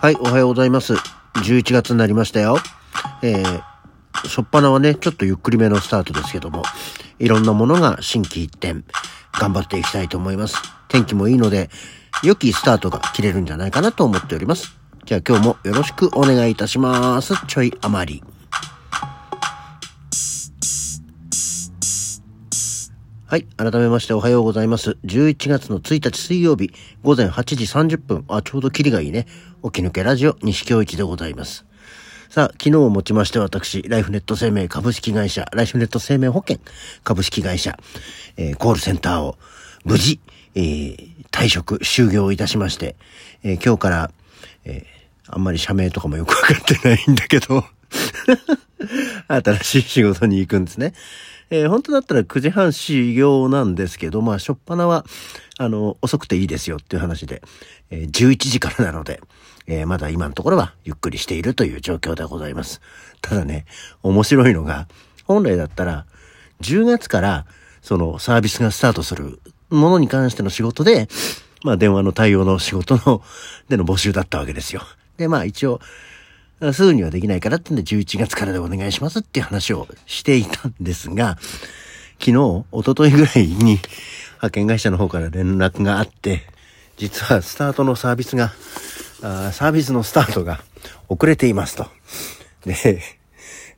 はい、おはようございます。11月になりましたよ。えー、初っ端はね、ちょっとゆっくりめのスタートですけども、いろんなものが心機一転、頑張っていきたいと思います。天気もいいので、良きスタートが切れるんじゃないかなと思っております。じゃあ今日もよろしくお願いいたします。ちょい余り。はい。改めましておはようございます。11月の1日水曜日、午前8時30分。あ、ちょうどキリがいいね。起き抜けラジオ、西京一でございます。さあ、昨日をもちまして私、ライフネット生命株式会社、ライフネット生命保険株式会社、えー、コールセンターを無事、えー、退職、終業いたしまして、えー、今日から、えー、あんまり社名とかもよくわかってないんだけど 新しい仕事に行くんですね。えー、本当だったら9時半始業なんですけど、まあ、しょっぱなは、あの、遅くていいですよっていう話で、えー、11時からなので、えー、まだ今のところはゆっくりしているという状況でございます。ただね、面白いのが、本来だったら、10月から、そのサービスがスタートするものに関しての仕事で、まあ電話の対応の仕事の、での募集だったわけですよ。で、まあ一応、すぐにはできないからってんで11月からでお願いしますっていう話をしていたんですが、昨日、一昨日ぐらいに派遣会社の方から連絡があって、実はスタートのサービスが、あーサービスのスタートが遅れていますと。で、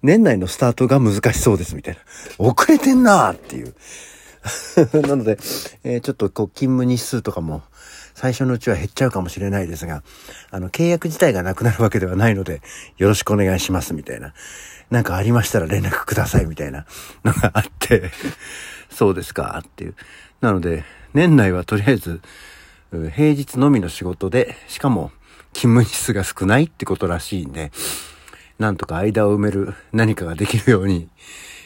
年内のスタートが難しそうですみたいな。遅れてんなーっていう。なので、えー、ちょっとこう勤務日数とかも最初のうちは減っちゃうかもしれないですが、あの、契約自体がなくなるわけではないので、よろしくお願いしますみたいな。なんかありましたら連絡くださいみたいな のがあってそうですかっていう。なので、年内はとりあえず、平日のみの仕事で、しかも勤務日数が少ないってことらしいんで、なんとか間を埋める何かができるように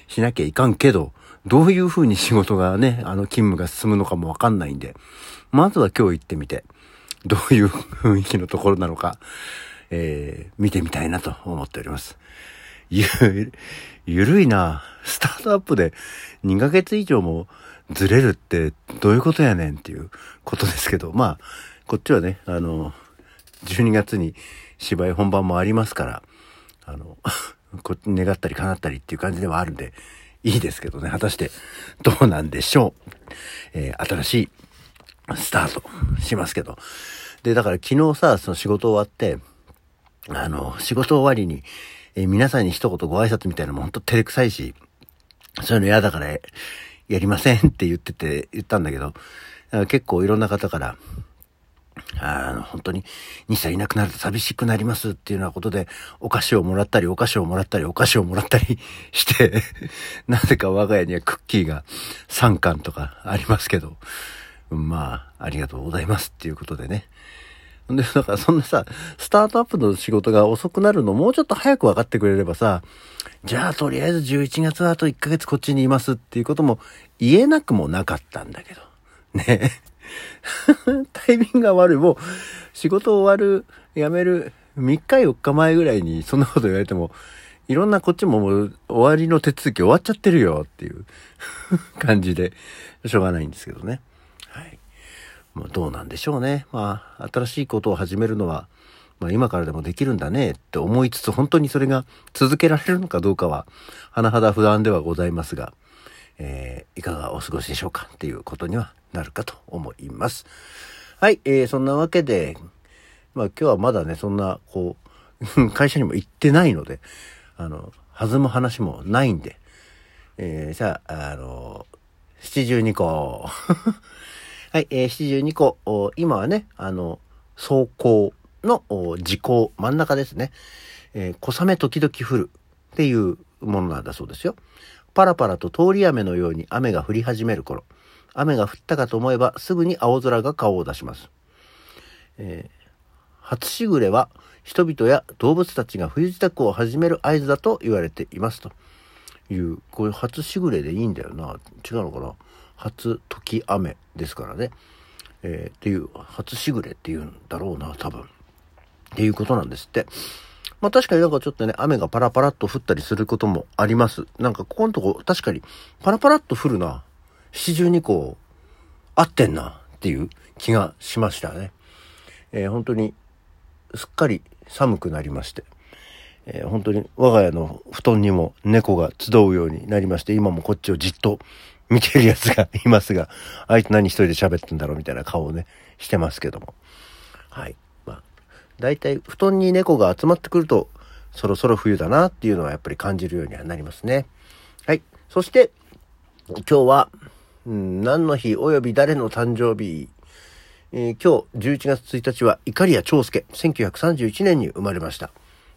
しなきゃいかんけど、どういう風に仕事がね、あの勤務が進むのかもわかんないんで、まずは今日行ってみて、どういう雰囲気のところなのか、えー、見てみたいなと思っております。ゆ、ゆるいな。スタートアップで2ヶ月以上もずれるってどういうことやねんっていうことですけど、まあ、こっちはね、あの、12月に芝居本番もありますから、あの、願ったり叶ったりっていう感じではあるんで、いいですけどね、果たしてどうなんでしょう。えー、新しいスタートしますけど。で、だから昨日さ、その仕事終わって、あの、仕事終わりに、えー、皆さんに一言ご挨拶みたいなのもほんと照れくさいし、そういうの嫌だからやりませんって言ってて、言ったんだけど、結構いろんな方から、あの、本当に、西さんいなくなると寂しくなりますっていうようなことで、お菓子をもらったり、お菓子をもらったり、お菓子をもらったりして なぜか我が家にはクッキーが3巻とかありますけど、まあ、ありがとうございますっていうことでね。で、だからそんなさ、スタートアップの仕事が遅くなるのもうちょっと早く分かってくれればさ、じゃあとりあえず11月はあと1ヶ月こっちにいますっていうことも言えなくもなかったんだけど。ね。タイミングが悪い。もう、仕事終わる、辞める、3日4日前ぐらいにそんなこと言われても、いろんなこっちももう終わりの手続き終わっちゃってるよっていう 感じで、しょうがないんですけどね。はい。まあ、どうなんでしょうね。まあ、新しいことを始めるのは、まあ、今からでもできるんだねって思いつつ、本当にそれが続けられるのかどうかは、甚だ不安ではございますが、えー、いかがお過ごしでしょうかっていうことにはなるかと思います。はい、えー、そんなわけで、まあ今日はまだね、そんな、こう、会社にも行ってないので、あの、弾む話もないんで、えー、じゃあ、あの、七十二個。はい、えー、七十二個。今はね、あの、走行の時効真ん中ですね。えー、小雨時々降るっていうものなんだそうですよ。パラパラと通り雨のように雨が降り始める頃、雨が降ったかと思えばすぐに青空が顔を出します。えー、初しぐれは人々や動物たちが冬支度を始める合図だと言われていますという、こういう初しぐれでいいんだよな。違うのかな？初時雨ですからね。えー、っていう、初しぐれっていうんだろうな、多分。っていうことなんですって。まあ確かになんかちょっとね、雨がパラパラっと降ったりすることもあります。なんかここのとこ確かにパラパラっと降るな。七十二個合ってんなっていう気がしましたね。えー、本当にすっかり寒くなりまして、えー、本当に我が家の布団にも猫が集うようになりまして、今もこっちをじっと見てるやつが いますが、あいつ何一人で喋ってんだろうみたいな顔をね、してますけども。はい。大体布団に猫が集まってくると、そろそろ冬だなっていうのはやっぱり感じるようにはなりますね。はい。そして、今日は、うん、何の日及び誰の誕生日、えー、今日11月1日は碇谷長介、1931年に生まれました。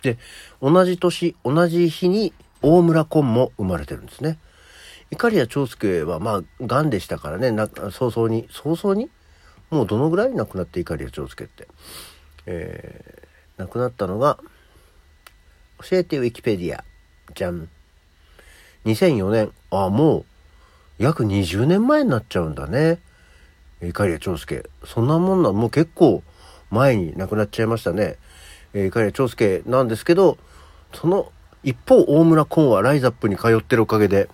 で、同じ年、同じ日に大村昆も生まれてるんですね。碇谷長介はまあ、癌でしたからね、早々に、早々にもうどのぐらい亡くなって碇谷長介って。えー、亡くなったのが、教えてウィキペディア。じゃん。2004年。あ、もう、約20年前になっちゃうんだね。碇谷長介。そんなもんな、もう結構前に亡くなっちゃいましたね。碇谷長介なんですけど、その一方、大村昆はライザップに通ってるおかげで、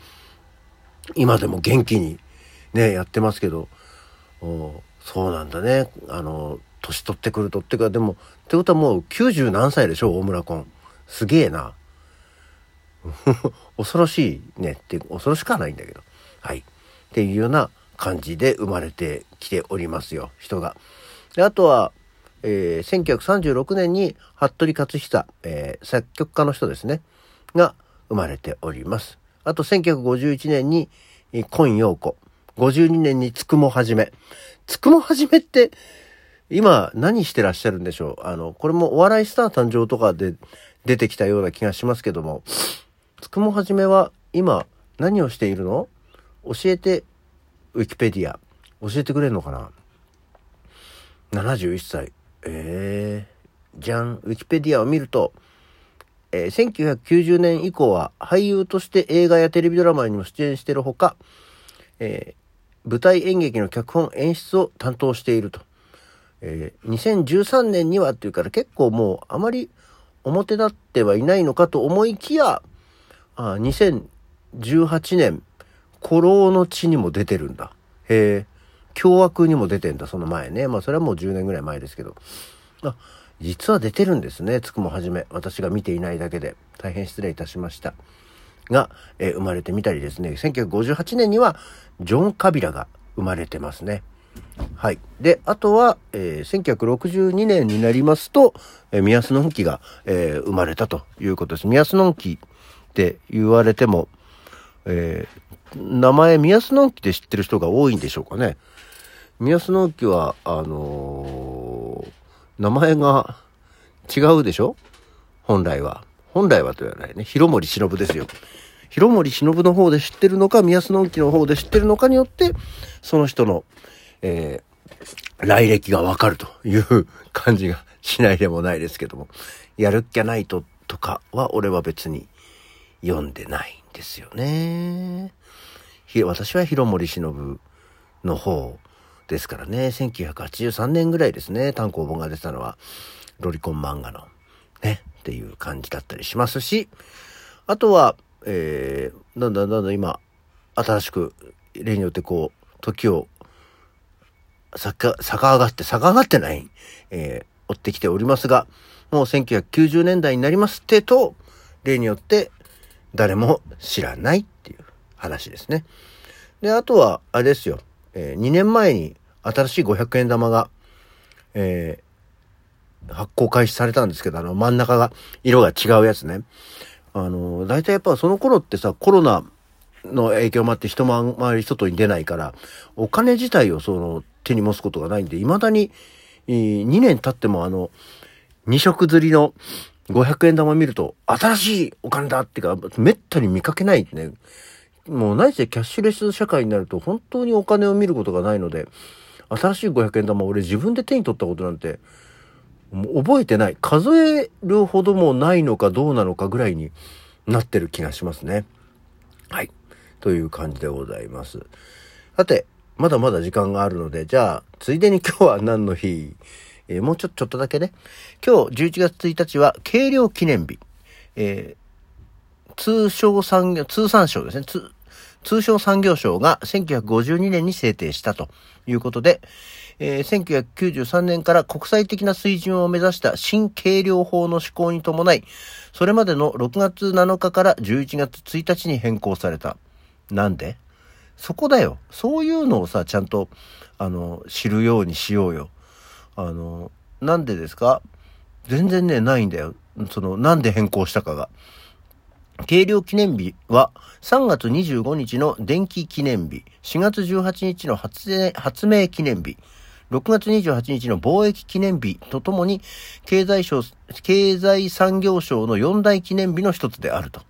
今でも元気にね、やってますけど、そうなんだね。あの、年取ってくるとってか、でも、ってことはもう90何歳でしょ、大村昆。すげえな。恐ろしいねって恐ろしくはないんだけど。はい。っていうような感じで生まれてきておりますよ、人が。であとは、えー、1936年に服部克久、えー、作曲家の人ですね、が生まれております。あと1951年に今陽子、52年につくもはじめ。つくもはじめって、今何してらっしゃるんでしょう？あの、これもお笑いスター誕生とかで出てきたような気がしますけども、つくもはじめは今何をしているの？教えて、ウィキペディア。教えてくれるのかな ?71 歳。えー、じゃん。ウィキペディアを見ると、えー、1990年以降は俳優として映画やテレビドラマにも出演しているほか、えー、舞台演劇の脚本演出を担当していると。えー、2013年にはっていうから結構もうあまり表立ってはいないのかと思いきや、あ2018年、古老の地にも出てるんだ。へえ。凶悪にも出てんだ、その前ね。まあそれはもう10年ぐらい前ですけど。あ、実は出てるんですね。つくもはじめ。私が見ていないだけで。大変失礼いたしました。が、えー、生まれてみたりですね。1958年には、ジョン・カビラが生まれてますね。はい。で、あとは、えー、1962年になりますと、えー、宮須のんきが、えー、生まれたということです。宮須のんきって言われても、えー、名前宮須のんきで知ってる人が多いんでしょうかね。宮須のんきは、あのー、名前が違うでしょ？本来は。本来はと言わないね。広森忍ですよ。広森忍の方で知ってるのか、宮須のんきの方で知ってるのかによって、その人の、えー、来歴がわかるという感じがしないでもないですけども、やるっきゃないととかは俺は別に読んでないんですよね。私は広森忍の方ですからね、1983年ぐらいですね、単行本が出たのは、ロリコン漫画の、ね、っていう感じだったりしますし、あとは、えー、だんだんだんだん今、新しく、例によってこう、時を逆、上がって、逆上がってない、えー、追ってきておりますが、もう1990年代になりますってと、例によって誰も知らないっていう話ですね。で、あとは、あれですよ、えー、2年前に新しい500円玉が、えー、発行開始されたんですけど、あの真ん中が、色が違うやつね。あの、大体やっぱその頃ってさ、コロナの影響もあって人もあんまり外に出ないから、お金自体をその手に持つことがないんで、未だに2年経ってもあの、2色釣りの500円玉見ると、新しいお金だっていうか、めったに見かけないね。もう何せキャッシュレス社会になると本当にお金を見ることがないので、新しい500円玉俺自分で手に取ったことなんて、覚えてない。数えるほどもないのかどうなのかぐらいになってる気がしますね。はい。という感じでございます。さて、まだまだ時間があるので、じゃあ、ついでに今日は何の日？えー、もうちょ、ちょっとだけね。今日11月1日は軽量記念日。えー、通商産業、通産省ですね。通、通商産業省が1952年に制定したということで、えー、1993年から国際的な水準を目指した新計量法の施行に伴い、それまでの6月7日から11月1日に変更された。なんで？そこだよ。そういうのをさ、ちゃんと、あの、知るようにしようよ。あの、なんでですか？全然ね、ないんだよ。その、なんで変更したかが。計量記念日は3月25日の電気記念日、4月18日の発明記念日、6月28日の貿易記念日とともに経済省、経済産業省の四大記念日の一つであると。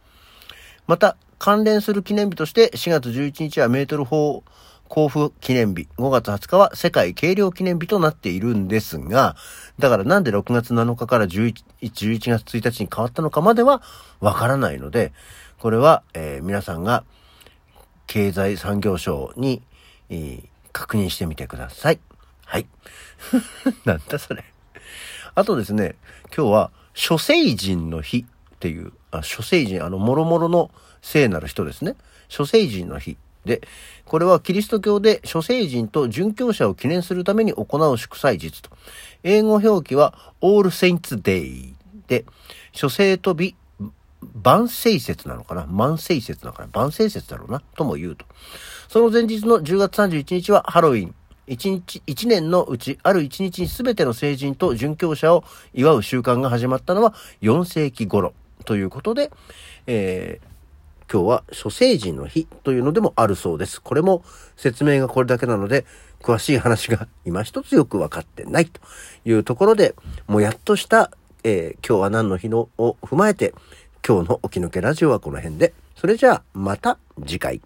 また、関連する記念日として4月11日はメートル法交付記念日、5月20日は世界計量記念日となっているんですが、だからなんで6月7日から 11, 11月1日に変わったのかまではわからないので、これは、えー、皆さんが経済産業省に、えー、確認してみてください。はい。なんだそれ。あとですね、今日は諸聖人の日っていう、あ諸聖人、あの、もろもろの聖なる人ですね。諸聖人の日。で、これはキリスト教で諸聖人と殉教者を記念するために行う祝祭日と。英語表記は All Saints Day で、諸聖と美、万聖節なのかな？万聖節なのかな万聖節だろうなとも言うと。その前日の10月31日はハロウィン。一日、一年のうち、ある一日に全ての聖人と殉教者を祝う習慣が始まったのは4世紀頃ということで、えー今日は諸星人の日というのでもあるそうです。これも説明がこれだけなので、詳しい話が今一つよくわかってないというところで、もうやっとした、えー、今日は何の日のを踏まえて、今日の起き抜けラジオはこの辺で。それじゃあ、また次回。